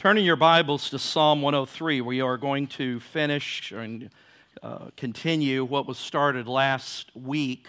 Turning your Bibles to Psalm 103, we are going to finish and uh, continue what was started last week.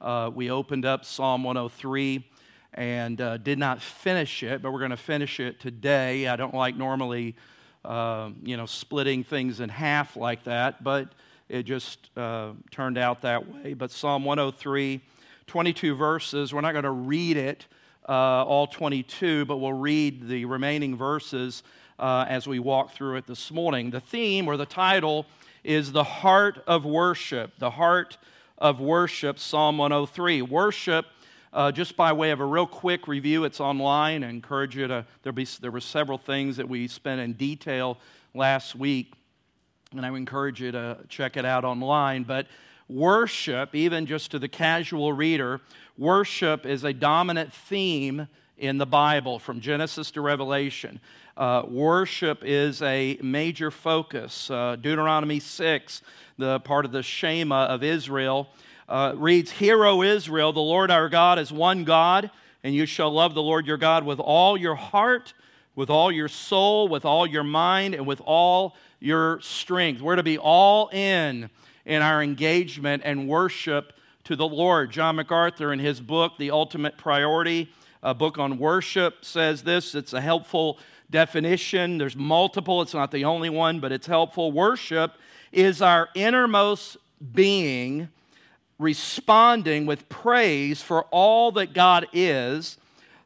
Uh, we opened up Psalm 103 and uh, did not finish it, but we're going to finish it today. I don't like normally, uh, you know, splitting things in half like that, but it just uh, turned out that way. But Psalm 103, 22 verses, we're not going to read it uh, all 22, but we'll read the remaining verses uh, as we walk through it this morning. The theme or the title is The Heart of Worship. The Heart of Worship, Psalm 103. Worship. Uh, just by way of a real quick review, it's online. I encourage you to, there, be, there were several things that we spent in detail last week, and I would encourage you to check it out online. But worship, even just to the casual reader, worship is a dominant theme in the Bible from Genesis to Revelation. Uh, worship is a major focus. Uh, Deuteronomy 6, the part of the Shema of Israel, uh, reads Hear, O Israel, the Lord our God is one God, and you shall love the Lord your God with all your heart, with all your soul, with all your mind, and with all your strength. We're to be all in in our engagement and worship to the Lord. John MacArthur, in his book, The Ultimate Priority, a book on worship, says this. It's a helpful definition. There's multiple, it's not the only one, but it's helpful. Worship is our innermost being responding with praise for all that God is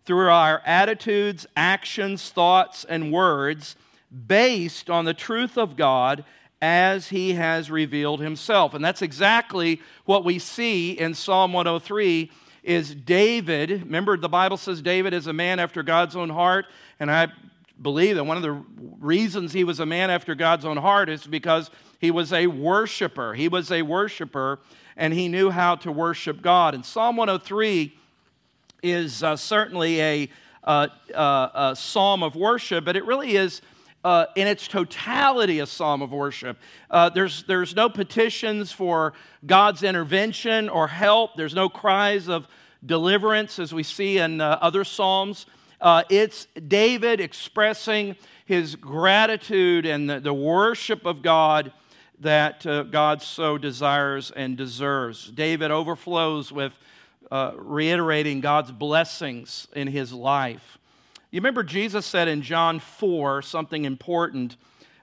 through our attitudes, actions, thoughts, and words based on the truth of God as he has revealed himself. And that's exactly what we see in Psalm 103 is David. Remember the Bible says David is a man after God's own heart, and I believe that one of the reasons he was a man after God's own heart is because he was a worshiper. He was a worshiper and he knew how to worship God. And Psalm 103 is uh, certainly a, uh, uh, a psalm of worship, but it really is uh, in its totality a psalm of worship. Uh, there's, there's no petitions for God's intervention or help, there's no cries of deliverance as we see in uh, other psalms. Uh, it's David expressing his gratitude and the, the worship of God that uh, God so desires and deserves. David overflows with uh, reiterating God's blessings in his life. You remember Jesus said in John 4 something important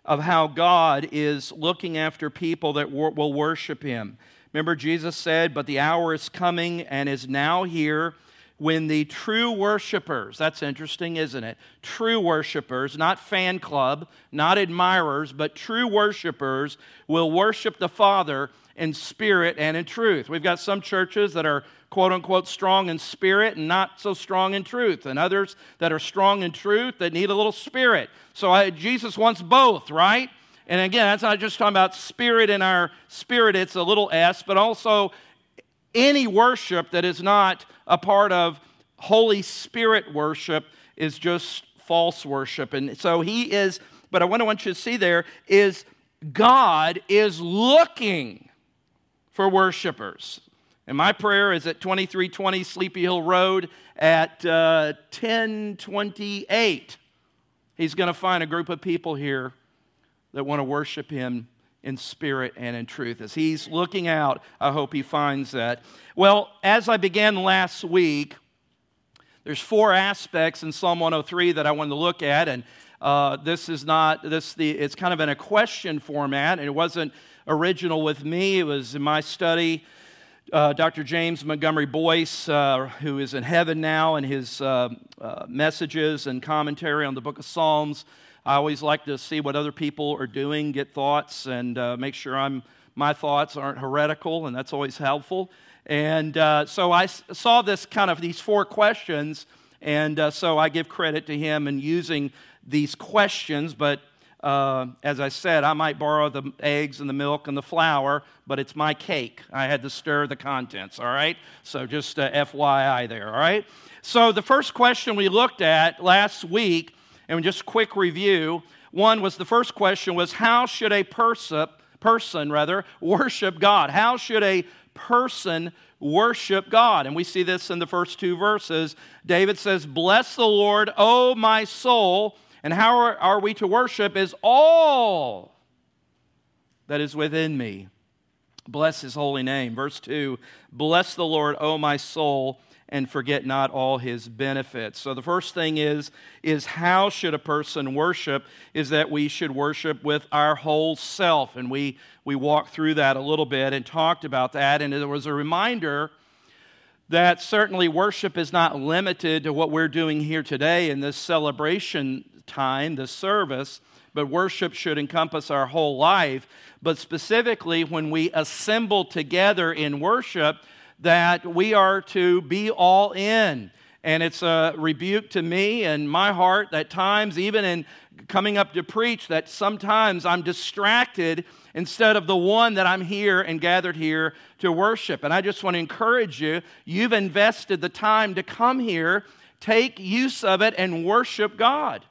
of how God is looking after people that will worship him. Remember, Jesus said, But the hour is coming and is now here when the true worshipers, that's interesting, isn't it? True worshipers, not fan club, not admirers, but true worshipers will worship the Father in spirit and in truth. We've got some churches that are quote unquote strong in spirit and not so strong in truth, and others that are strong in truth that need a little spirit. So I, Jesus wants both, right? And again, that's not just talking about spirit in our spirit, it's a little s, but also any worship that is not a part of Holy Spirit worship is just false worship. And so he is, but I want to want you to see there is God is looking for worshipers. And my prayer is at 2320 Sleepy Hill Road at uh, 1028. He's going to find a group of people here that want to worship him in spirit and in truth. As he's looking out, I hope he finds that. Well, as I began last week, there's four aspects in Psalm 103 that I wanted to look at, and uh, this is not this. The it's kind of in a question format, and it wasn't original with me. It was in my study uh, Dr. James Montgomery Boice, uh, who is in heaven now, and his uh, uh, messages and commentary on the book of Psalms. I always like to see what other people are doing, get thoughts, and uh, make sure I'm, my thoughts aren't heretical, and that's always helpful. And uh, so I saw this kind of these four questions, and so I give credit to him in using these questions, but uh, as I said, I might borrow the eggs and the milk and the flour, but it's my cake. I had to stir the contents, all right? So just uh, FYI there, all right? So the first question we looked at last week, and just quick review, one was the first question was how should a person, person rather, worship God? How should a person worship God? And we see this in the first two verses. David says, Bless the Lord, O my soul And how are, we to worship is all that is within me. Bless his holy name. Verse 2 Bless the Lord, O my soul, and forget not all his benefits. So the first thing is is how should a person worship is that we should worship with our whole self and we we walked through that a little bit and talked about that and it was a reminder that certainly worship is not limited to what we're doing here today in this celebration time, this service, but worship should encompass our whole life. But specifically, when we assemble together in worship, that we are to be all in. And it's a rebuke to me and my heart that times, even in coming up to preach, that sometimes I'm distracted instead of the one that I'm here and gathered here to worship. And I just want to encourage you you've invested the time to come here, take use of it, and worship God.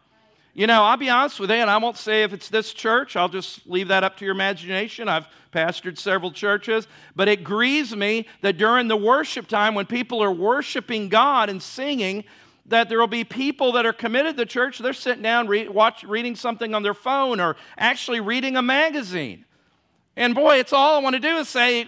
You know, I'll be honest with you, and I won't say if it's this church, I'll just leave that up to your imagination. I've pastored several churches, but it grieves me that during the worship time, when people are worshiping God and singing, that there will be people that are committed to church, they're sitting down watch, reading something on their phone or actually reading a magazine. And boy, it's all I want to do is say,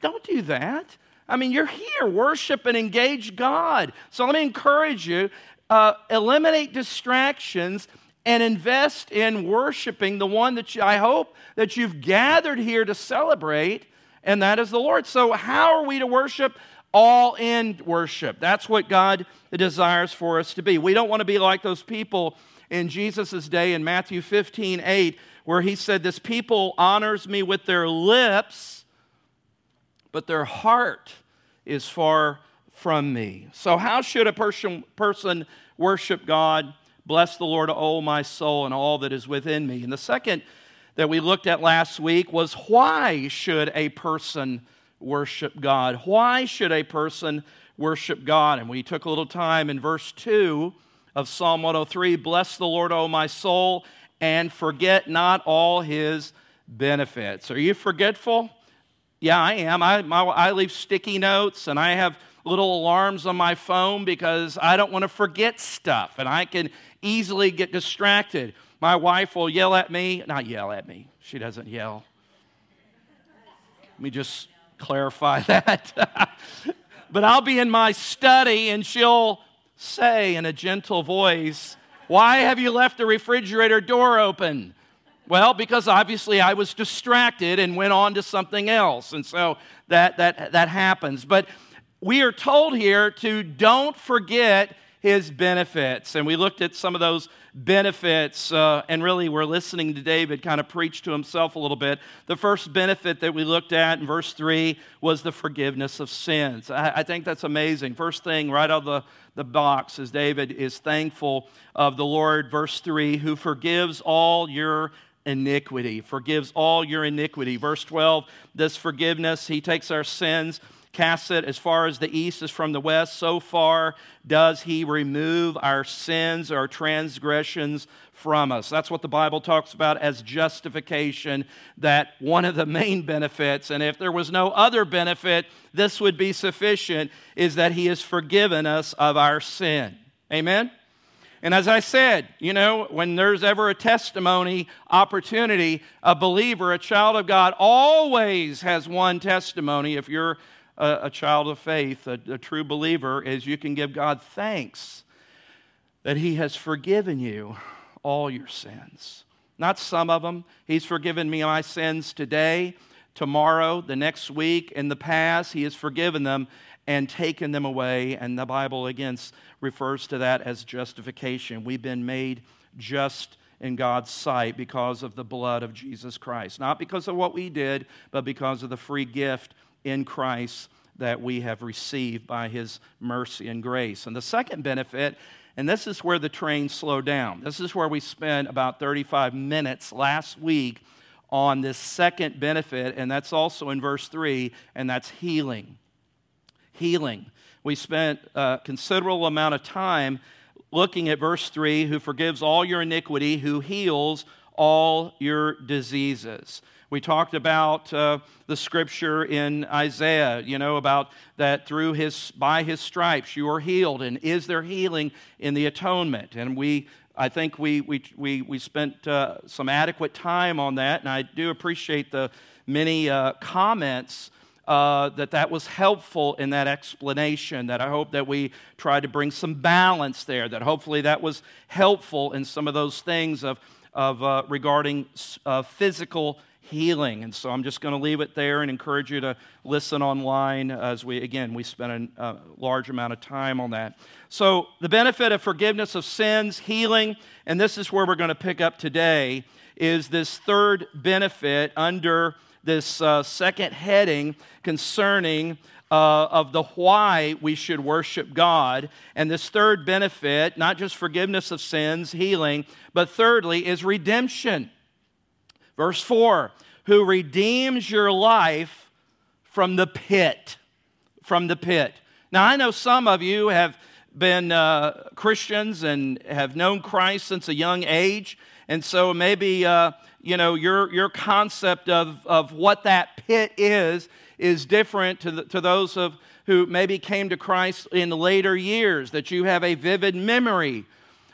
don't do that. I mean, you're here, worship and engage God. So let me encourage you uh, eliminate distractions and invest in worshiping the one that you, I hope that you've gathered here to celebrate, and that is the Lord. So, how are we to worship? All in worship. That's what God desires for us to be. We don't want to be like those people in Jesus' day in Matthew 15 8, where he said, This people honors me with their lips, but their heart is far from me. So, how should a person, person worship God? Bless the Lord, O my soul, and all that is within me. And the second that we looked at last week was why should a person worship God? Why should a person worship God? And we took a little time in verse 2 of Psalm 103 Bless the Lord, O my soul, and forget not all his benefits. Are you forgetful? Yeah, I am. I, my, I leave sticky notes and I have little alarms on my phone because I don't want to forget stuff and I can easily get distracted. My wife will yell at me, not yell at me, she doesn't yell. Let me just clarify that. but I'll be in my study and she'll say in a gentle voice, Why have you left the refrigerator door open? Well, because obviously I was distracted and went on to something else. And so that, that, that happens. But we are told here to don't forget his benefits. And we looked at some of those benefits, uh, and really we're listening to David kind of preach to himself a little bit. The first benefit that we looked at in verse 3 was the forgiveness of sins. I, I think that's amazing. First thing right out of the, the box is David is thankful of the Lord, verse 3, who forgives all your iniquity, forgives all your iniquity. Verse 12, this forgiveness, he takes our sins casts it as far as the east is from the west, so far does he remove our sins, our transgressions from us. That's what the Bible talks about as justification, that one of the main benefits, and if there was no other benefit, this would be sufficient, is that he has forgiven us of our sin. Amen? And as I said, you know, when there's ever a testimony opportunity, a believer, a child of God, always has one testimony. If you're a, a child of faith, a, a true believer, is you can give God thanks that He has forgiven you all your sins. Not some of them. He's forgiven me my sins today, tomorrow, the next week, in the past. He has forgiven them and taken them away. And the Bible, again, refers to that as justification. We've been made just in God's sight because of the blood of Jesus Christ. Not because of what we did, but because of the free gift in Christ that we have received by his mercy and grace. And the second benefit, and this is where the train slowed down. This is where we spent about 35 minutes last week on this second benefit, and that's also in verse 3, and that's healing. Healing. We spent a considerable amount of time looking at verse 3 who forgives all your iniquity, who heals all your diseases. We talked about uh, the scripture in Isaiah, you know, about that through his, by his stripes you are healed. And is there healing in the atonement? And we I think we, we, we, we spent uh, some adequate time on that, and I do appreciate the many uh, comments uh, that that was helpful in that explanation, that I hope that we tried to bring some balance there, that hopefully that was helpful in some of those things of, of uh, regarding uh, physical healing. And so I'm just going to leave it there and encourage you to listen online as we, again, we spent a, a large amount of time on that. So, the benefit of forgiveness of sins, healing, and this is where we're going to pick up today, is this third benefit under this uh, second heading concerning uh, of the why we should worship God. And this third benefit, not just forgiveness of sins, healing, but thirdly, is redemption. Verse 4 Who redeems your life from the pit. From the pit. Now, I know some of you have been uh, Christians and have known Christ since a young age. And so maybe, uh, you know, your, your concept of, of what that pit is is different to, the, to those of who maybe came to Christ in later years, that you have a vivid memory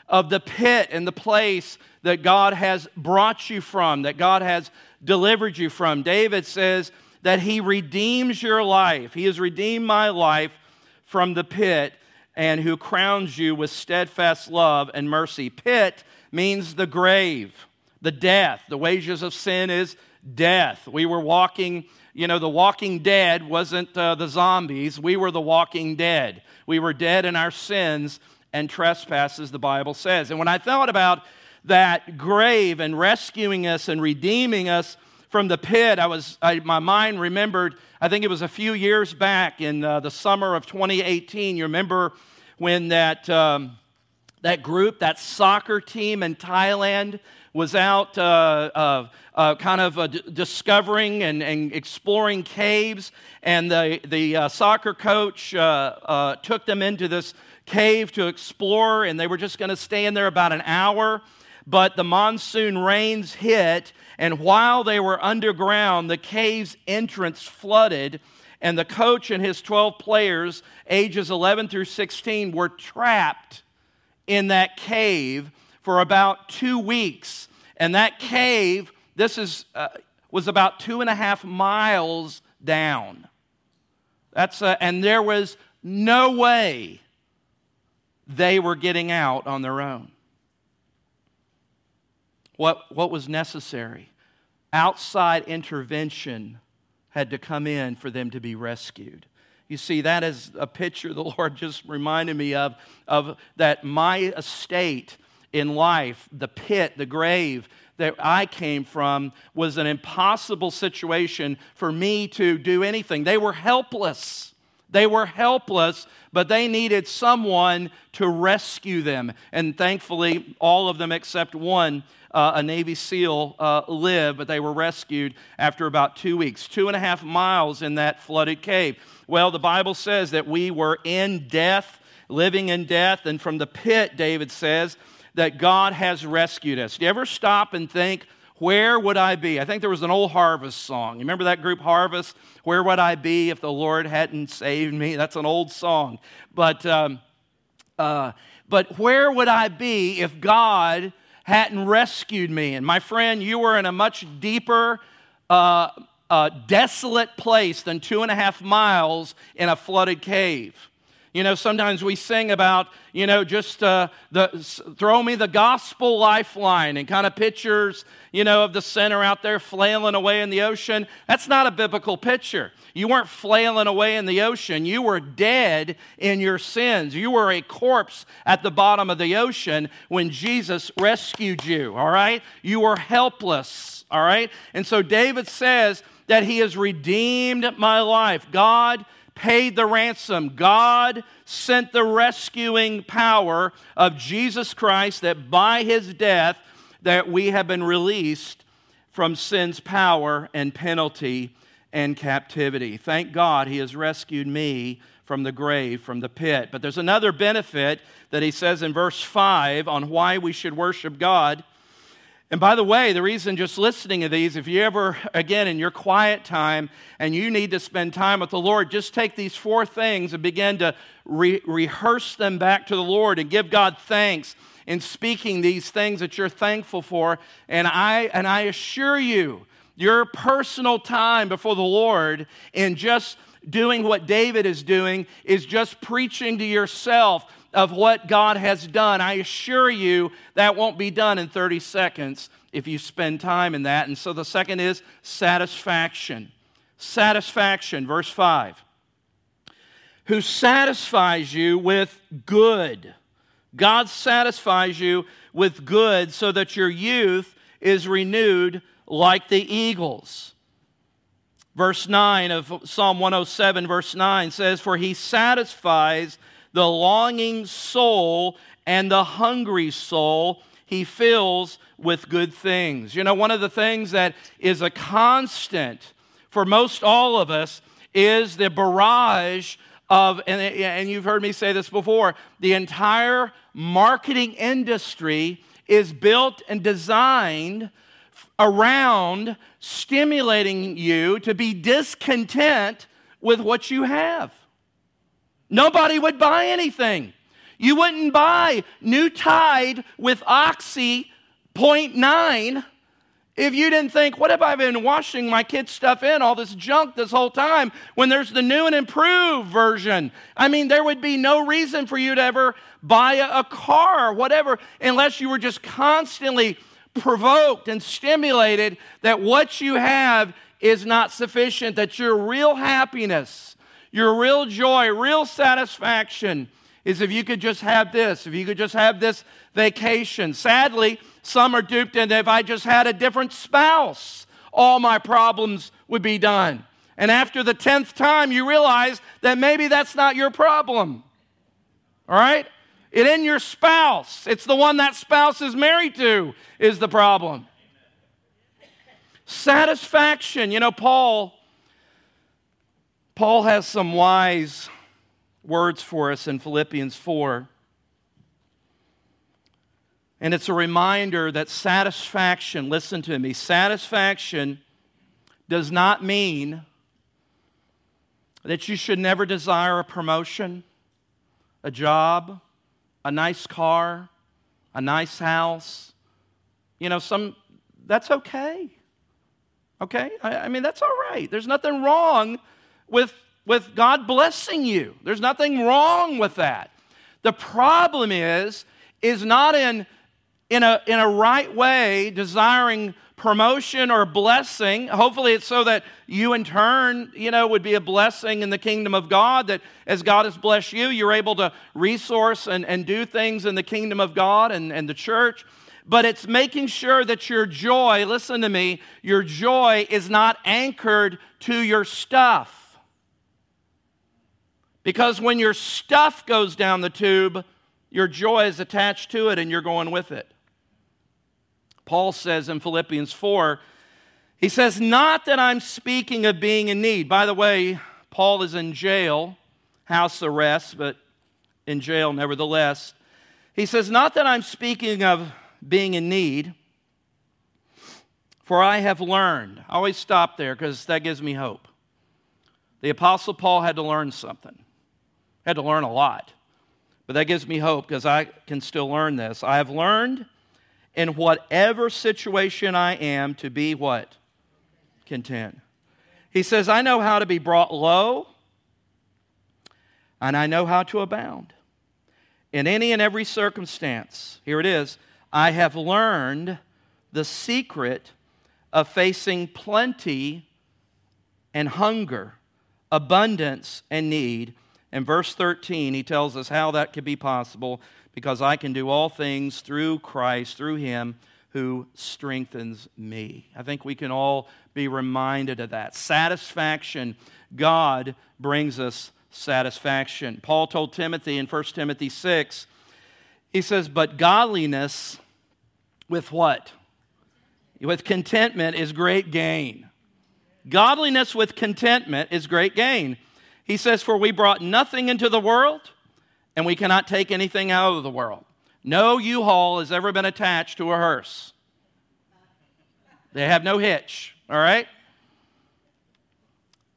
of the pit and the place that God has brought you from, that God has delivered you from. David says that He redeems your life. He has redeemed my life from the pit and who crowns you with steadfast love and mercy. Pit means the grave, the death. The wages of sin is death. We were walking, you know, the walking dead wasn't uh, the zombies, we were the walking dead. We were dead in our sins and trespasses, the Bible says. And when I thought about that grave and rescuing us and redeeming us from the pit, I was, I, my mind remembered, I think it was a few years back in uh, the summer of 2018. You remember when that, um, that group, that soccer team in Thailand, was out uh, uh, kind of uh, d- discovering and, and, exploring caves, and the, the uh, soccer coach uh, took them into this cave to explore, and they were just going to stay in there about an hour. But the monsoon rains hit, and while they were underground, the cave's entrance flooded, and the coach and his 12 players, ages 11 through 16, were trapped in that cave for about two weeks. And that cave, this is, uh, was about two and a half miles down. That's, uh, and there was no way they were getting out on their own. What, what was necessary? Outside intervention had to come in for them to be rescued. You see, that is a picture the Lord just reminded me of, of that my estate in life, the pit, the grave that I came from, was an impossible situation for me to do anything. They were helpless. They were helpless, but they needed someone to rescue them. And thankfully, all of them except one, uh, a Navy SEAL, uh, lived, but they were rescued after about two weeks. Two and a half miles in that flooded cave. Well, the Bible says that we were in death, living in death, and from the pit, David says, that God has rescued us. Do you ever stop and think, where would I be? I think there was an old Harvest song. You remember that group Harvest? Where would I be if the Lord hadn't saved me? That's an old song. But, um, uh, but where would I be if God hadn't rescued me? And my friend, you were in a much deeper, uh, uh, desolate place than two and a half miles in a flooded cave. You know, sometimes we sing about, you know, just uh, the, throw me the gospel lifeline and kind of pictures, you know, of the sinner out there flailing away in the ocean. That's not a biblical picture. You weren't flailing away in the ocean. You were dead in your sins. You were a corpse at the bottom of the ocean when Jesus rescued you, all right? You were helpless, all right? And so David says that he has redeemed my life. God paid the ransom. God sent the rescuing power of Jesus Christ that by his death that we have been released from sin's power and penalty and captivity. Thank God he has rescued me from the grave, from the pit. But there's another benefit that he says in verse 5 on why we should worship God. And by the way, the reason just listening to these, if you ever, again, in your quiet time and you need to spend time with the Lord, just take these four things and begin to re- rehearse them back to the Lord and give God thanks in speaking these things that you're thankful for. And I, and I assure you, your personal time before the Lord in just doing what David is doing is just preaching to yourself of what God has done. I assure you that won't be done in 30 seconds if you spend time in that. And so the second is satisfaction. Satisfaction, verse 5. Who satisfies you with good. God satisfies you with good so that your youth is renewed like the eagles. Verse 9 of Psalm 107, verse 9 says, For he satisfies the longing soul and the hungry soul he fills with good things. You know, one of the things that is a constant for most all of us is the barrage of, and, and you've heard me say this before, the entire marketing industry is built and designed around stimulating you to be discontent with what you have. Nobody would buy anything. You wouldn't buy new Tide with Oxy 0.9 if you didn't think, what have I been washing my kids' stuff in, all this junk this whole time, when there's the new and improved version? I mean, there would be no reason for you to ever buy a, a car or whatever unless you were just constantly provoked and stimulated that what you have is not sufficient, that your real happiness, your real joy, real satisfaction is if you could just have this, if you could just have this vacation. Sadly, some are duped into if I just had a different spouse, all my problems would be done. And after the 10th time, you realize that maybe that's not your problem. All right? It in your spouse. It's the one that spouse is married to is the problem. Satisfaction. You know, Paul Paul has some wise words for us in Philippians 4. And it's a reminder that satisfaction, listen to me, satisfaction does not mean that you should never desire a promotion, a job, a nice car, a nice house. You know, some, that's okay. Okay? I, I, mean, that's all right. There's nothing wrong with, with God blessing you. There's nothing wrong with that. The problem is, is not in, in, a, in a right way desiring promotion or blessing. Hopefully, it's so that you, in turn, you know, would be a blessing in the kingdom of God. That as God has blessed you, you're able to resource and, and do things in the kingdom of God and, and the church. But it's making sure that your joy, listen to me, your joy is not anchored to your stuff. Because when your stuff goes down the tube, your joy is attached to it and you're going with it. Paul says in Philippians 4, he says, Not that I'm speaking of being in need. By the way, Paul is in jail, house arrest, but in jail nevertheless. He says, Not that I'm speaking of being in need, for I have learned. I always stop there because that gives me hope. The Apostle Paul had to learn something, had to learn a lot. But that gives me hope because I can still learn this. I have learned in whatever situation I am to be what? Content. He says, I know how to be brought low, and I know how to abound. In any and every circumstance, here it is, I have learned the secret of facing plenty and hunger, abundance and need. In verse 13, he tells us how that could be possible because I can do all things through Christ, through Him who strengthens me. I think we can all be reminded of that. Satisfaction, God brings us satisfaction. Paul told Timothy in 1 Timothy 6, he says, But godliness with what? With contentment is great gain. Godliness with contentment is great gain. He says, For we brought nothing into the world and we cannot take anything out of the world. No U Haul has ever been attached to a hearse. They have no hitch, all right?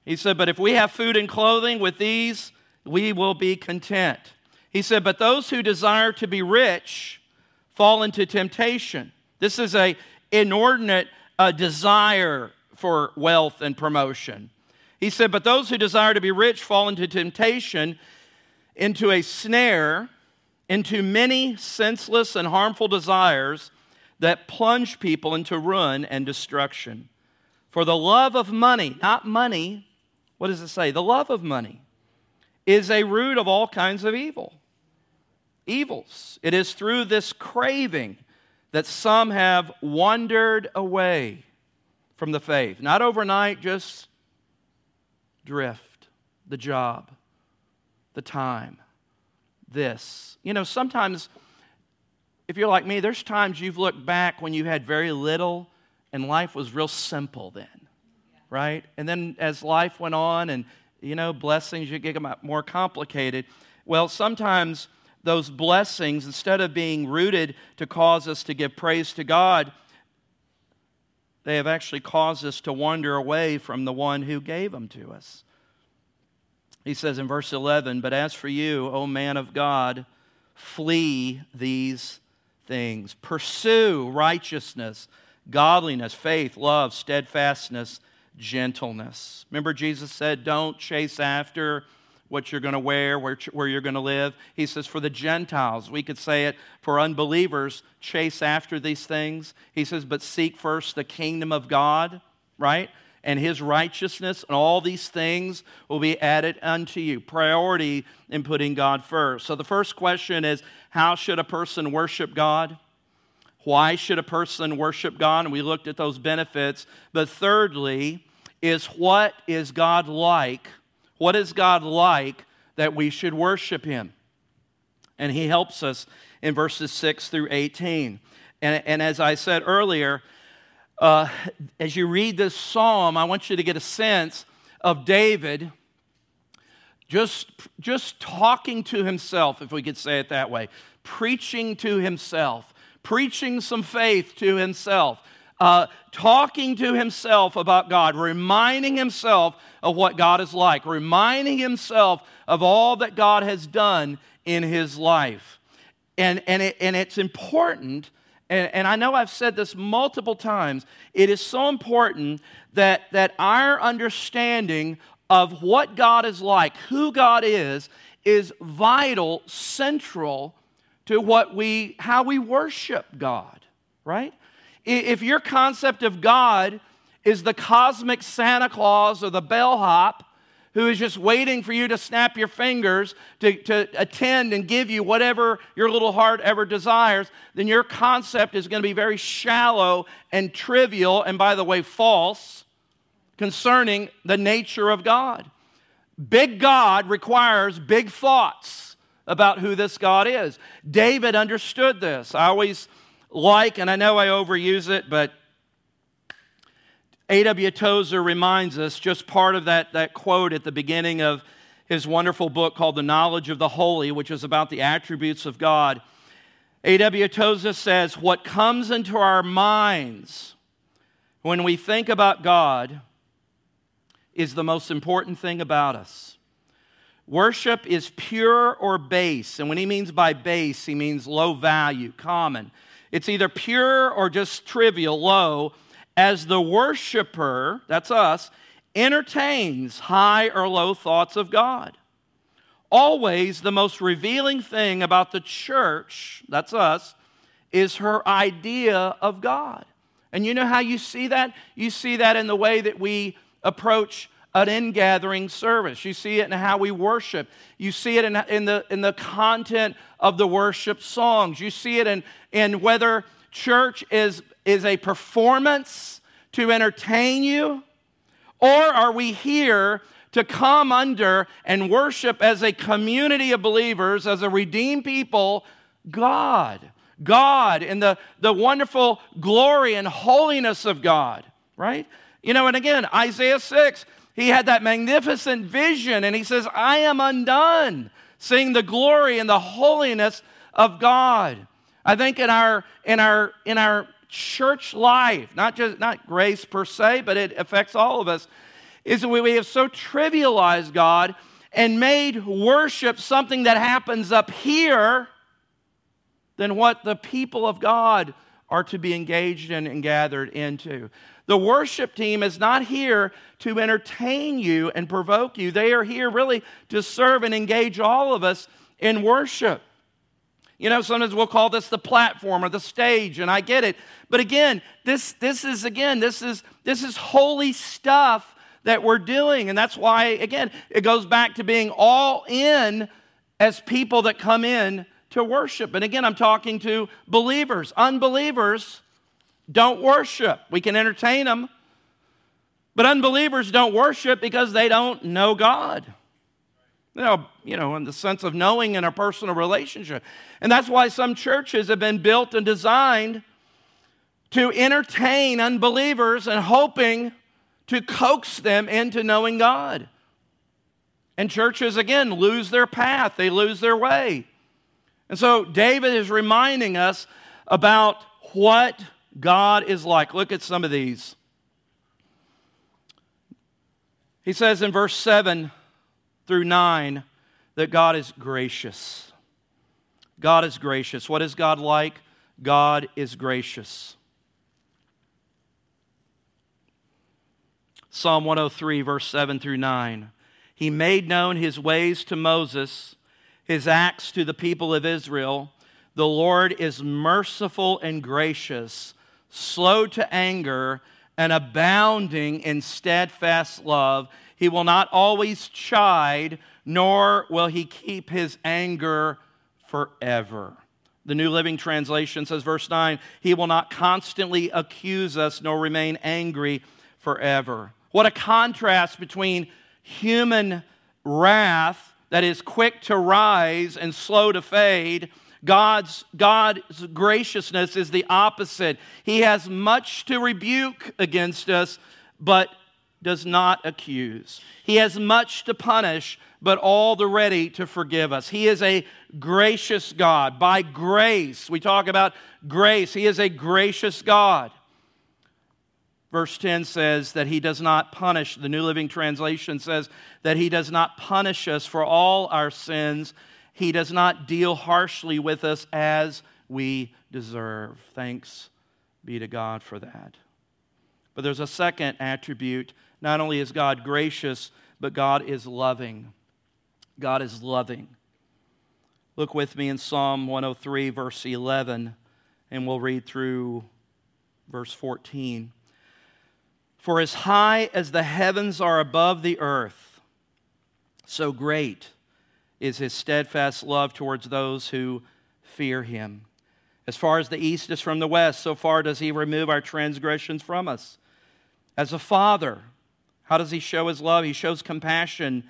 He said, But if we have food and clothing with these, we will be content. He said, But those who desire to be rich fall into temptation. This is a inordinate uh, desire for wealth and promotion. He said, But those who desire to be rich fall into temptation, into a snare, into many senseless and harmful desires that plunge people into ruin and destruction. For the love of money, not money, what does it say? The love of money is a root of all kinds of evil. Evils. It is through this craving that some have wandered away from the faith. Not overnight, just drift, the job, the time, this. You know, sometimes, if you're like me, there's times you've looked back when you had very little and life was real simple then, right? And then as life went on and, you know, blessings, you get more complicated. Well, sometimes those blessings, instead of being rooted to cause us to give praise to God, they have actually caused us to wander away from the one who gave them to us. He says in verse 11, But as for you, O man of God, flee these things. Pursue righteousness, godliness, faith, love, steadfastness, gentleness. Remember, Jesus said, Don't chase after what you're going to wear, where, you're going to live. He says, for the Gentiles, we could say it for unbelievers, chase after these things. He says, but seek first the kingdom of God, right? And his righteousness, and all these things will be added unto you. Priority in putting God first. So the first question is how should a person worship God? Why should a person worship God? And we looked at those benefits. But thirdly, is what is God like? What is God like that we should worship him? And he helps us in verses 6 through 18. And, and as I said earlier, uh, as you read this psalm, I want you to get a sense of David just, just talking to himself, if we could say it that way, preaching to himself, preaching some faith to himself, uh, talking to himself about God, reminding himself of what God is like, reminding himself of all that God has done in his life. And, and, it, and it's important, and, and I know I've said this multiple times, it is so important that, that our understanding of what God is like, who God is, is vital, central to what we, how we worship God, right? If your concept of God is the cosmic Santa Claus or the bellhop who is just waiting for you to snap your fingers to, to attend and give you whatever your little heart ever desires, then your concept is going to be very shallow and trivial, and by the way, false concerning the nature of God. Big God requires big thoughts about who this God is. David understood this. I always like, and I know I overuse it, but A.W. Tozer reminds us just part of that, that quote at the beginning of his wonderful book called The Knowledge of the Holy, which is about the attributes of God. A.W. Tozer says, What comes into our minds when we think about God is the most important thing about us. Worship is pure or base. And when he means by base, he means low value, common. It's either pure or just trivial, low, as the worshiper, that's us, entertains high or low thoughts of God. Always the most revealing thing about the church, that's us, is her idea of God. And you know how you see that? You see that in the way that we approach an in-gathering service. You see it in how we worship. You see it in, in, the, in the content of the worship songs. You see it in, in whether church is, is a performance to entertain you, or are we here to come under and worship as a community of believers, as a redeemed people, God. God in the, the wonderful glory and holiness of God, right? You know, and again, Isaiah 6, he had that magnificent vision, and he says, I am undone, seeing the glory and the holiness of God. I think in our in our in our church life, not just not grace per se, but it affects all of us, is that we have so trivialized God and made worship something that happens up here than what the people of God are to be engaged in and gathered into. The worship team is not here to entertain you and provoke you. They are here really to serve and engage all of us in worship. You know, sometimes we'll call this the platform or the stage, and I get it. But again, this, this is again, this is this is holy stuff that we're doing. And that's why, again, it goes back to being all in as people that come in to worship. And again, I'm talking to believers. Unbelievers don't worship. We can entertain them, but unbelievers don't worship because they don't know God. You know, you know, in the sense of knowing in a personal relationship. And that's why some churches have been built and designed to entertain unbelievers and hoping to coax them into knowing God. And churches, again, lose their path, they lose their way. And so David is reminding us about what God is like. Look at some of these. He says in verse 7 through 9 that God is gracious. God is gracious. What is God like? God is gracious. Psalm 103, verse 7 through 9. He made known his ways to Moses, his acts to the people of Israel. The Lord is merciful and gracious, slow to anger, and abounding in steadfast love. He will not always chide, nor will he keep his anger forever. The New Living Translation says, verse 9, He will not constantly accuse us, nor remain angry forever. What a contrast between human wrath that is quick to rise and slow to fade. God's, God's graciousness is the opposite. He has much to rebuke against us, but does not accuse. He has much to punish, but all the ready to forgive us. He is a gracious God. By grace, we talk about grace. He is a gracious God. Verse 10 says that he does not punish, the New Living Translation says that he does not punish us for all our sins. He does not deal harshly with us as we deserve. Thanks be to God for that. But there's a second attribute. Not only is God gracious, but God is loving. God is loving. Look with me in Psalm 103, verse 11, and we'll read through verse 14. For as high as the heavens are above the earth, so great is his steadfast love towards those who fear him. As far as the east is from the west, so far does he remove our transgressions from us. As a father, how does he show his love? He shows compassion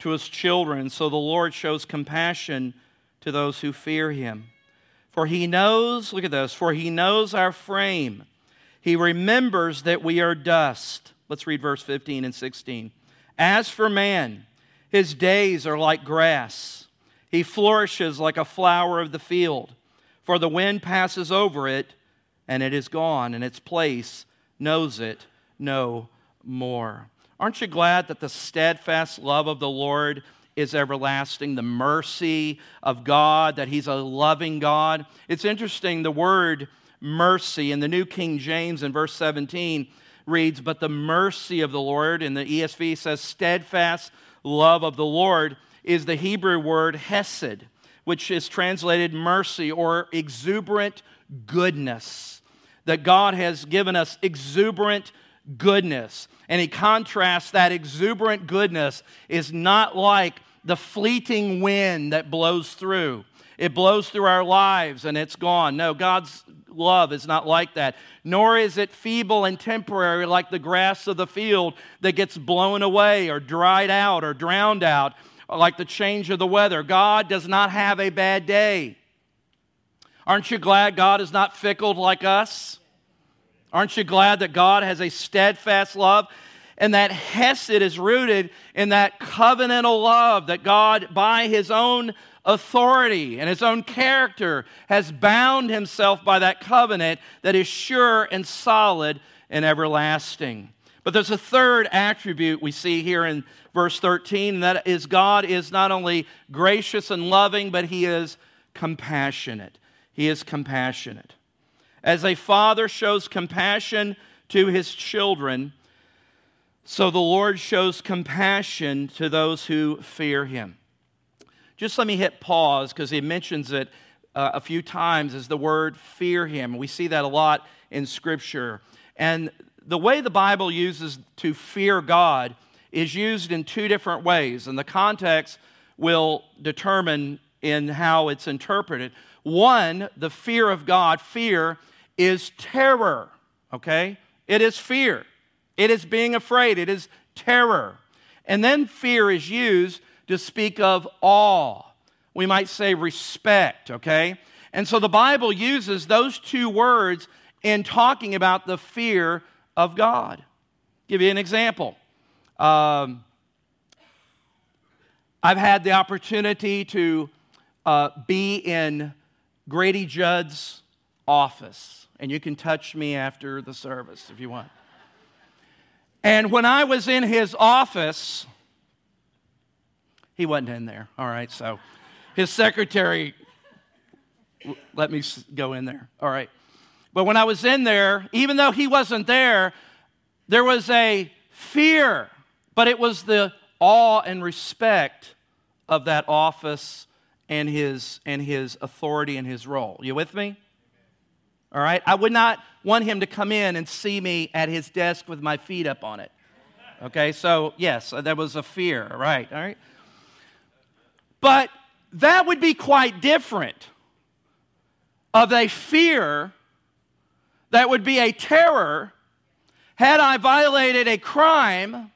to his children. So the Lord shows compassion to those who fear him. For he knows, look at this, for he knows our frame. He remembers that we are dust. Let's read verse 15 and 16. As for man, his days are like grass. He flourishes like a flower of the field, for the wind passes over it, and it is gone, and its place knows it no more. Aren't you glad that the steadfast love of the Lord is everlasting, the mercy of God, that He's a loving God? It's interesting, the word mercy. In the New King James, in verse 17, reads, But the mercy of the Lord, in the ESV says, steadfast love of the Lord, is the Hebrew word hesed, which is translated mercy or exuberant goodness. That God has given us exuberant goodness. And he contrasts that exuberant goodness is not like the fleeting wind that blows through. It blows through our lives and it's gone. No, God's love is not like that. Nor is it feeble and temporary like the grass of the field that gets blown away or dried out or drowned out, or like the change of the weather. God does not have a bad day. Aren't you glad God is not fickle like us? Aren't you glad that God has a steadfast love? And that Hesed is rooted in that covenantal love that God, by His own authority and his own character has bound himself by that covenant that is sure and solid and everlasting. But there's a third attribute we see here in verse 13, and that is God is not only gracious and loving, but he is compassionate. He is compassionate. As a father shows compassion to his children, so the Lord shows compassion to those who fear him. Just let me hit pause because he mentions it uh, a few times as the word fear him. We see that a lot in Scripture. And the way the Bible uses to fear God is used in two different ways, and the context will determine in how it's interpreted. One, the fear of God, fear is terror, okay? It is fear. It is being afraid. It is terror. And then fear is used to speak of awe. We might say respect, okay? And so the Bible uses those two words in talking about the fear of God. I'll give you an example. Um, I've had the opportunity to uh, be in Grady Judd's office, and you can touch me after the service if you want. And when I was in his office, he wasn't in there. All right, so his secretary let me go in there. All right. But when I was in there, even though he wasn't there, there was a fear, but it was the awe and respect of that office and his and his authority and his role. You with me? All right? I would not want him to come in and see me at his desk with my feet up on it. Okay? So, yes, uh, there was a fear, right? All right? But that would be quite different of a fear that would be a terror had I violated a crime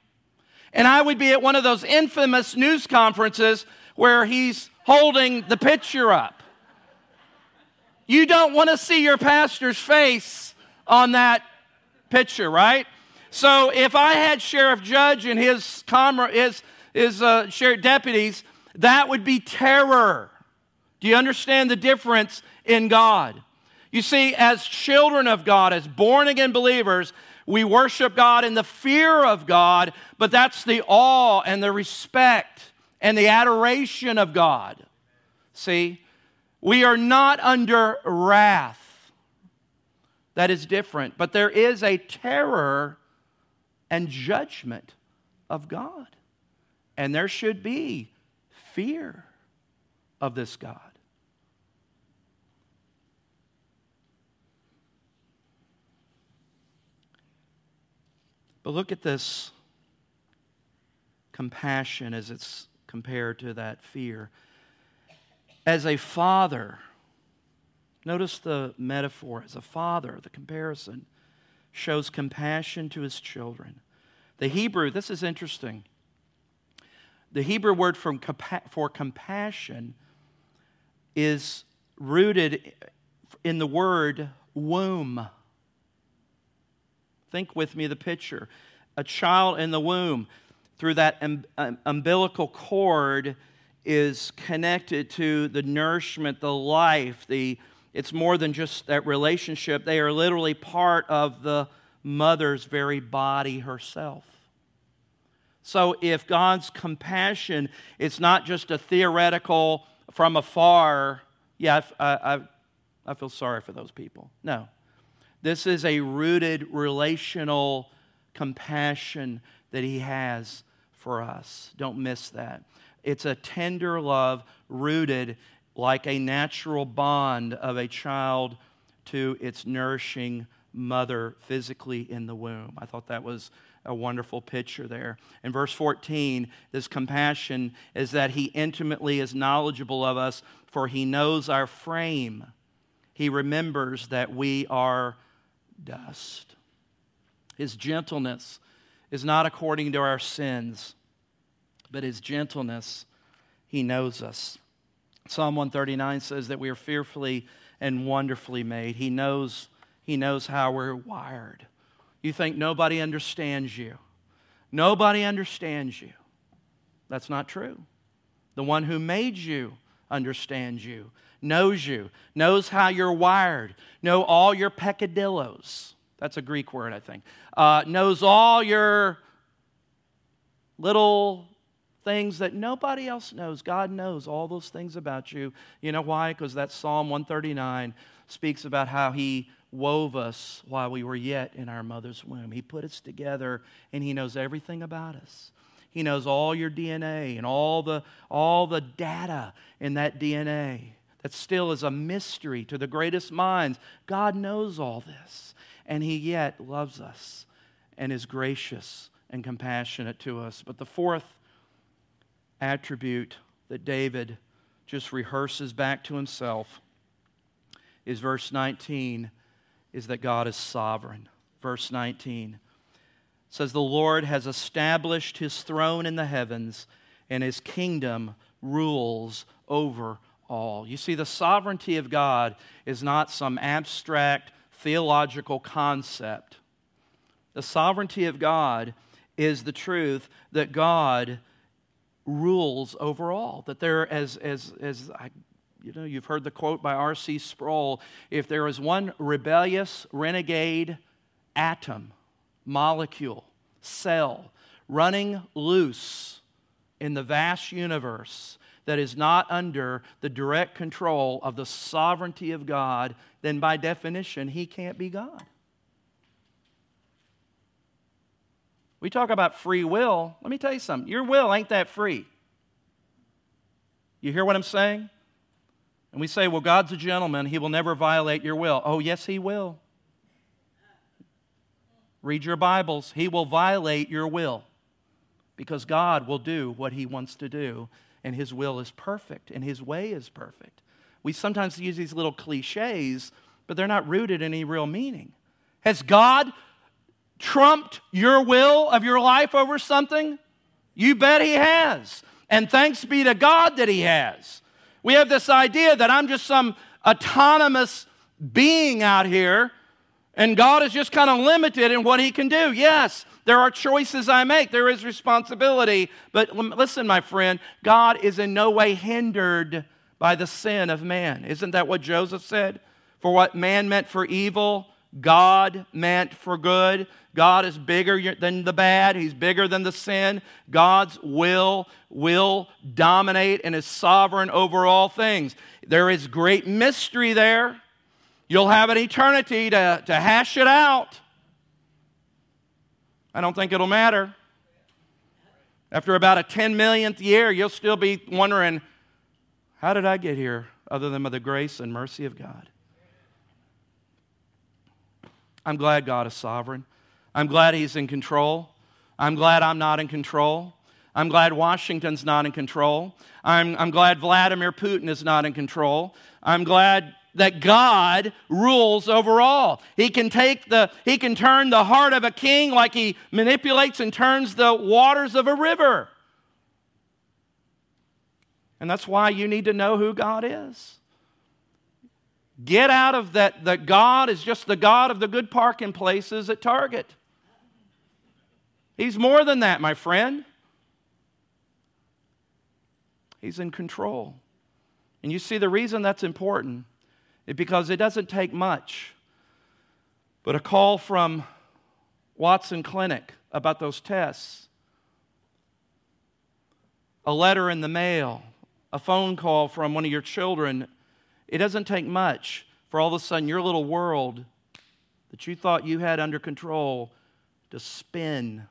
and I would be at one of those infamous news conferences where he's holding the picture up. You don't want to see your pastor's face on that picture, right? So if I had Sheriff Judd and his, comrade, his, his uh, sheriff deputies that would be terror. Do you understand the difference in God? You see, as children of God, as born again believers, we worship God in the fear of God, but that's the awe and the respect and the adoration of God. See, we are not under wrath. That is different, but there is a terror and judgment of God. And there should be fear of this God. But look at this compassion as it's compared to that fear. As a father, notice the metaphor, as a father, the comparison shows compassion to his children. The Hebrew, this is interesting. The Hebrew word for, for compassion is rooted in the word womb. Think with me the picture. A child in the womb, through that um, umbilical cord, is connected to the nourishment, the life, the it's more than just that relationship. They are literally part of the mother's very body herself. So if God's compassion is not just a theoretical from afar, yeah, I, I, I feel sorry for those people. No. This is a rooted relational compassion that He has for us. Don't miss that. It's a tender love rooted like a natural bond of a child to its nourishing mother physically in the womb. I thought that was a wonderful picture there. In verse 14, this compassion is that he intimately is knowledgeable of us, for he knows our frame. He remembers that we are dust. His gentleness is not according to our sins, but his gentleness, he knows us. Psalm 139 says that we are fearfully and wonderfully made. He knows, he knows how we're wired. You think nobody understands you. Nobody understands you. That's not true. The one who made you understands you, knows you, knows how you're wired, know all your peccadillos. That's a Greek word, I think. Uh, knows all your little things that nobody else knows. God knows all those things about you. You know why? Because that Psalm 139 speaks about how He wove us while we were yet in our mother's womb. He put us together and He knows everything about us. He knows all your DNA and all the, all the data in that DNA that still is a mystery to the greatest minds. God knows all this, and He yet loves us and is gracious and compassionate to us. But the fourth attribute that David just rehearses back to himself is verse 19 is that God is sovereign. Verse 19 says the Lord has established his throne in the heavens and his kingdom rules over all. You see the sovereignty of God is not some abstract theological concept. The sovereignty of God is the truth that God rules over all. That there, as, as, as I, you know, you've heard the quote by R.C. Sproul if there is one rebellious, renegade atom, molecule, cell running loose in the vast universe that is not under the direct control of the sovereignty of God, then by definition, he can't be God. We talk about free will. Let me tell you something. Your will ain't that free. You hear what I'm saying? And we say, well, God's a gentleman. He will never violate your will. Oh, yes, He will. Read your Bibles. He will violate your will because God will do what He wants to do, and His will is perfect, and His way is perfect. We sometimes use these little cliches, but they're not rooted in any real meaning. Has God trumped your will of your life over something? You bet He has. And thanks be to God that He has. We have this idea that I'm just some autonomous being out here and God is just kind of limited in what He can do. Yes, there are choices I make, there is responsibility. But listen, my friend, God is in no way hindered by the sin of man. Isn't that what Joseph said? For what man meant for evil, God meant for good. God is bigger than the bad. He's bigger than the sin. God's will will dominate and is sovereign over all things. There is great mystery there. You'll have an eternity to, to hash it out. I don't think it'll matter. After about a 10 millionth year, you'll still be wondering, how did I get here other than by the grace and mercy of God? I'm glad God is sovereign. I'm glad He's in control. I'm glad I'm not in control. I'm glad Washington's not in control. I'm, I'm glad Vladimir Putin is not in control. I'm glad that God rules over all. He can take the he can turn the heart of a king like he manipulates and turns the waters of a river. And that's why you need to know who God is. Get out of that, that God is just the God of the good parking places at Target. He's more than that, my friend. He's in control. And you see, the reason that's important is because it doesn't take much but a call from Watson Clinic about those tests, a letter in the mail, a phone call from one of your children it doesn't take much for all of a sudden your little world that you thought you had under control to spin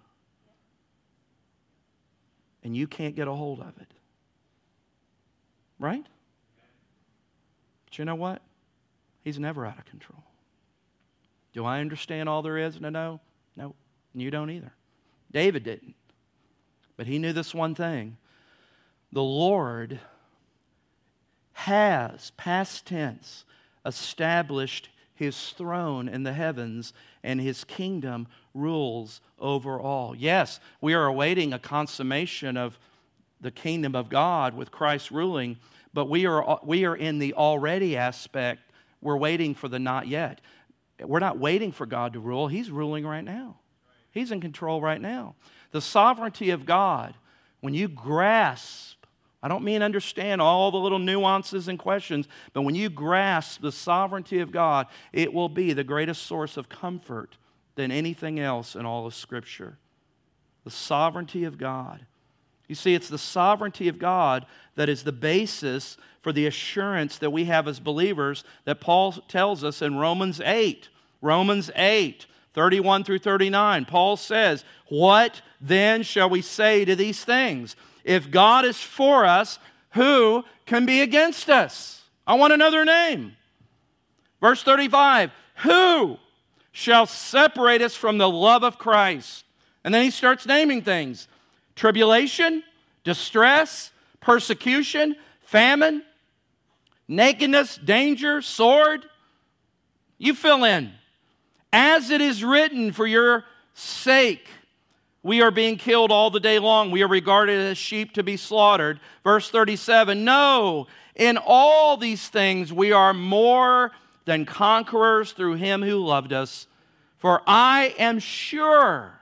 and you can't get a hold of it. Right? But you know what? He's never out of control. Do I understand all there is to know? No, you don't either. David didn't. But he knew this one thing the Lord has, past tense, established his throne in the heavens and his kingdom rules over all. Yes, we are awaiting a consummation of the kingdom of God with Christ ruling, but we are, we are in the already aspect. We're waiting for the not yet. We're not waiting for God to rule, He's ruling right now. He's in control right now. The sovereignty of God, when you grasp I don't mean understand all the little nuances and questions, but when you grasp the sovereignty of God, it will be the greatest source of comfort than anything else in all of Scripture. The sovereignty of God. You see, it's the sovereignty of God that is the basis for the assurance that we have as believers that Paul tells us in Romans 8. Romans 8, 31 through 39. Paul says, What then shall we say to these things? If God is for us, who can be against us? I want another name. Verse 35 Who shall separate us from the love of Christ? And then he starts naming things tribulation, distress, persecution, famine, nakedness, danger, sword. You fill in. As it is written, for your sake, we are being killed all the day long. We are regarded as sheep to be slaughtered. Verse 37 No, in all these things we are more than conquerors through him who loved us. For I am sure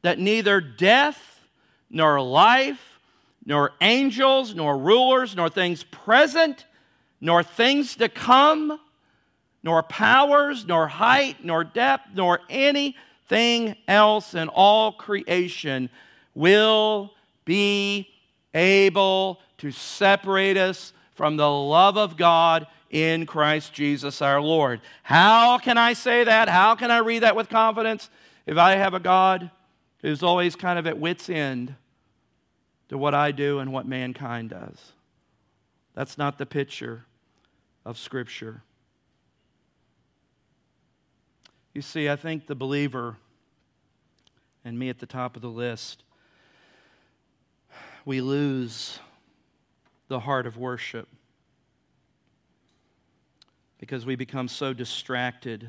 that neither death, nor life, nor angels, nor rulers, nor things present, nor things to come, nor powers, nor height, nor depth, nor anything else in all creation will be able to separate us from the love of God in Christ Jesus our Lord. How can I say that? How can I read that with confidence? If I have a God who's always kind of at wits' end to what I do and what mankind does. That's not the picture of Scripture. You see, I think the believer, and me at the top of the list, we lose the heart of worship because we become so distracted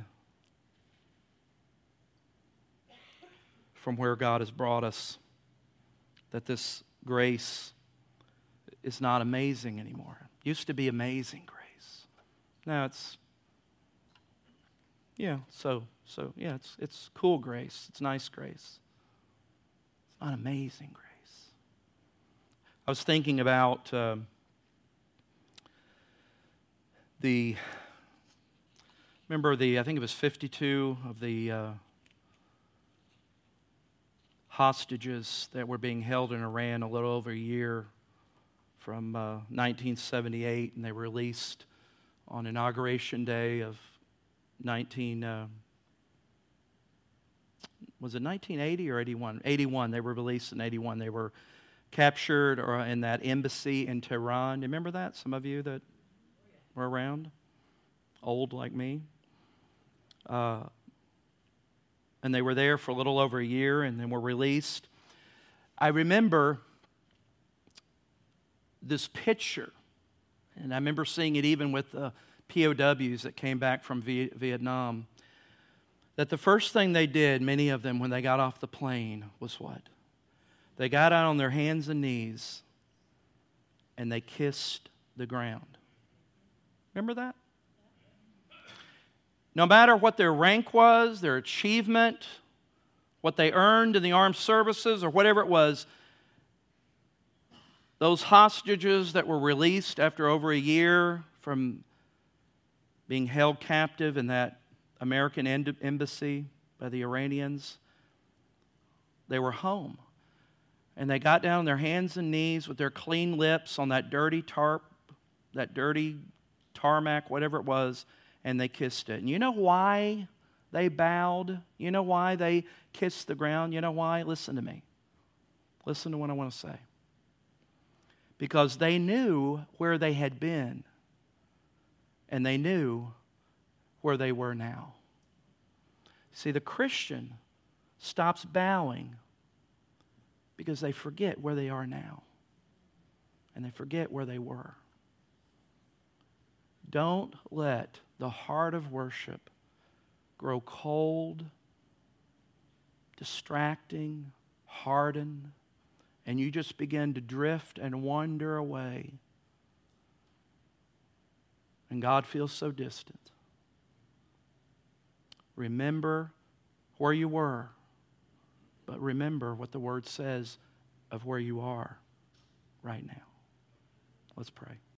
from where God has brought us that this grace is not amazing anymore. It used to be amazing grace. Now it's yeah, so so yeah, it's it's cool grace. It's nice grace. It's not amazing grace. I was thinking about um, the remember the I think it was 52 of the uh, hostages that were being held in Iran a little over a year from uh, 1978, and they were released on inauguration day of 19. Uh, was it 1980 or 81? 81. They were released in 81. They were captured or in that embassy in Tehran. Do you remember that? Some of you that were around, old like me. Uh, and they were there for a little over a year and then were released. I remember this picture, and I remember seeing it even with the POWs that came back from Vietnam. That the first thing they did, many of them, when they got off the plane, was what? They got out on their hands and knees and they kissed the ground. Remember that? No matter what their rank was, their achievement, what they earned in the armed services, or whatever it was, those hostages that were released after over a year from being held captive in that American embassy by the Iranians, they were home. And they got down on their hands and knees with their clean lips on that dirty tarp, that dirty tarmac, whatever it was, and they kissed it. And you know why they bowed? You know why they kissed the ground? You know why? Listen to me. Listen to what I want to say. Because they knew where they had been, and they knew where they were now. See, the Christian stops bowing because they forget where they are now, and they forget where they were. Don't let the heart of worship grow cold, distracting, hardened, and you just begin to drift and wander away. And God feels so distant. Remember where you were, but remember what the Word says of where you are right now. Let's pray.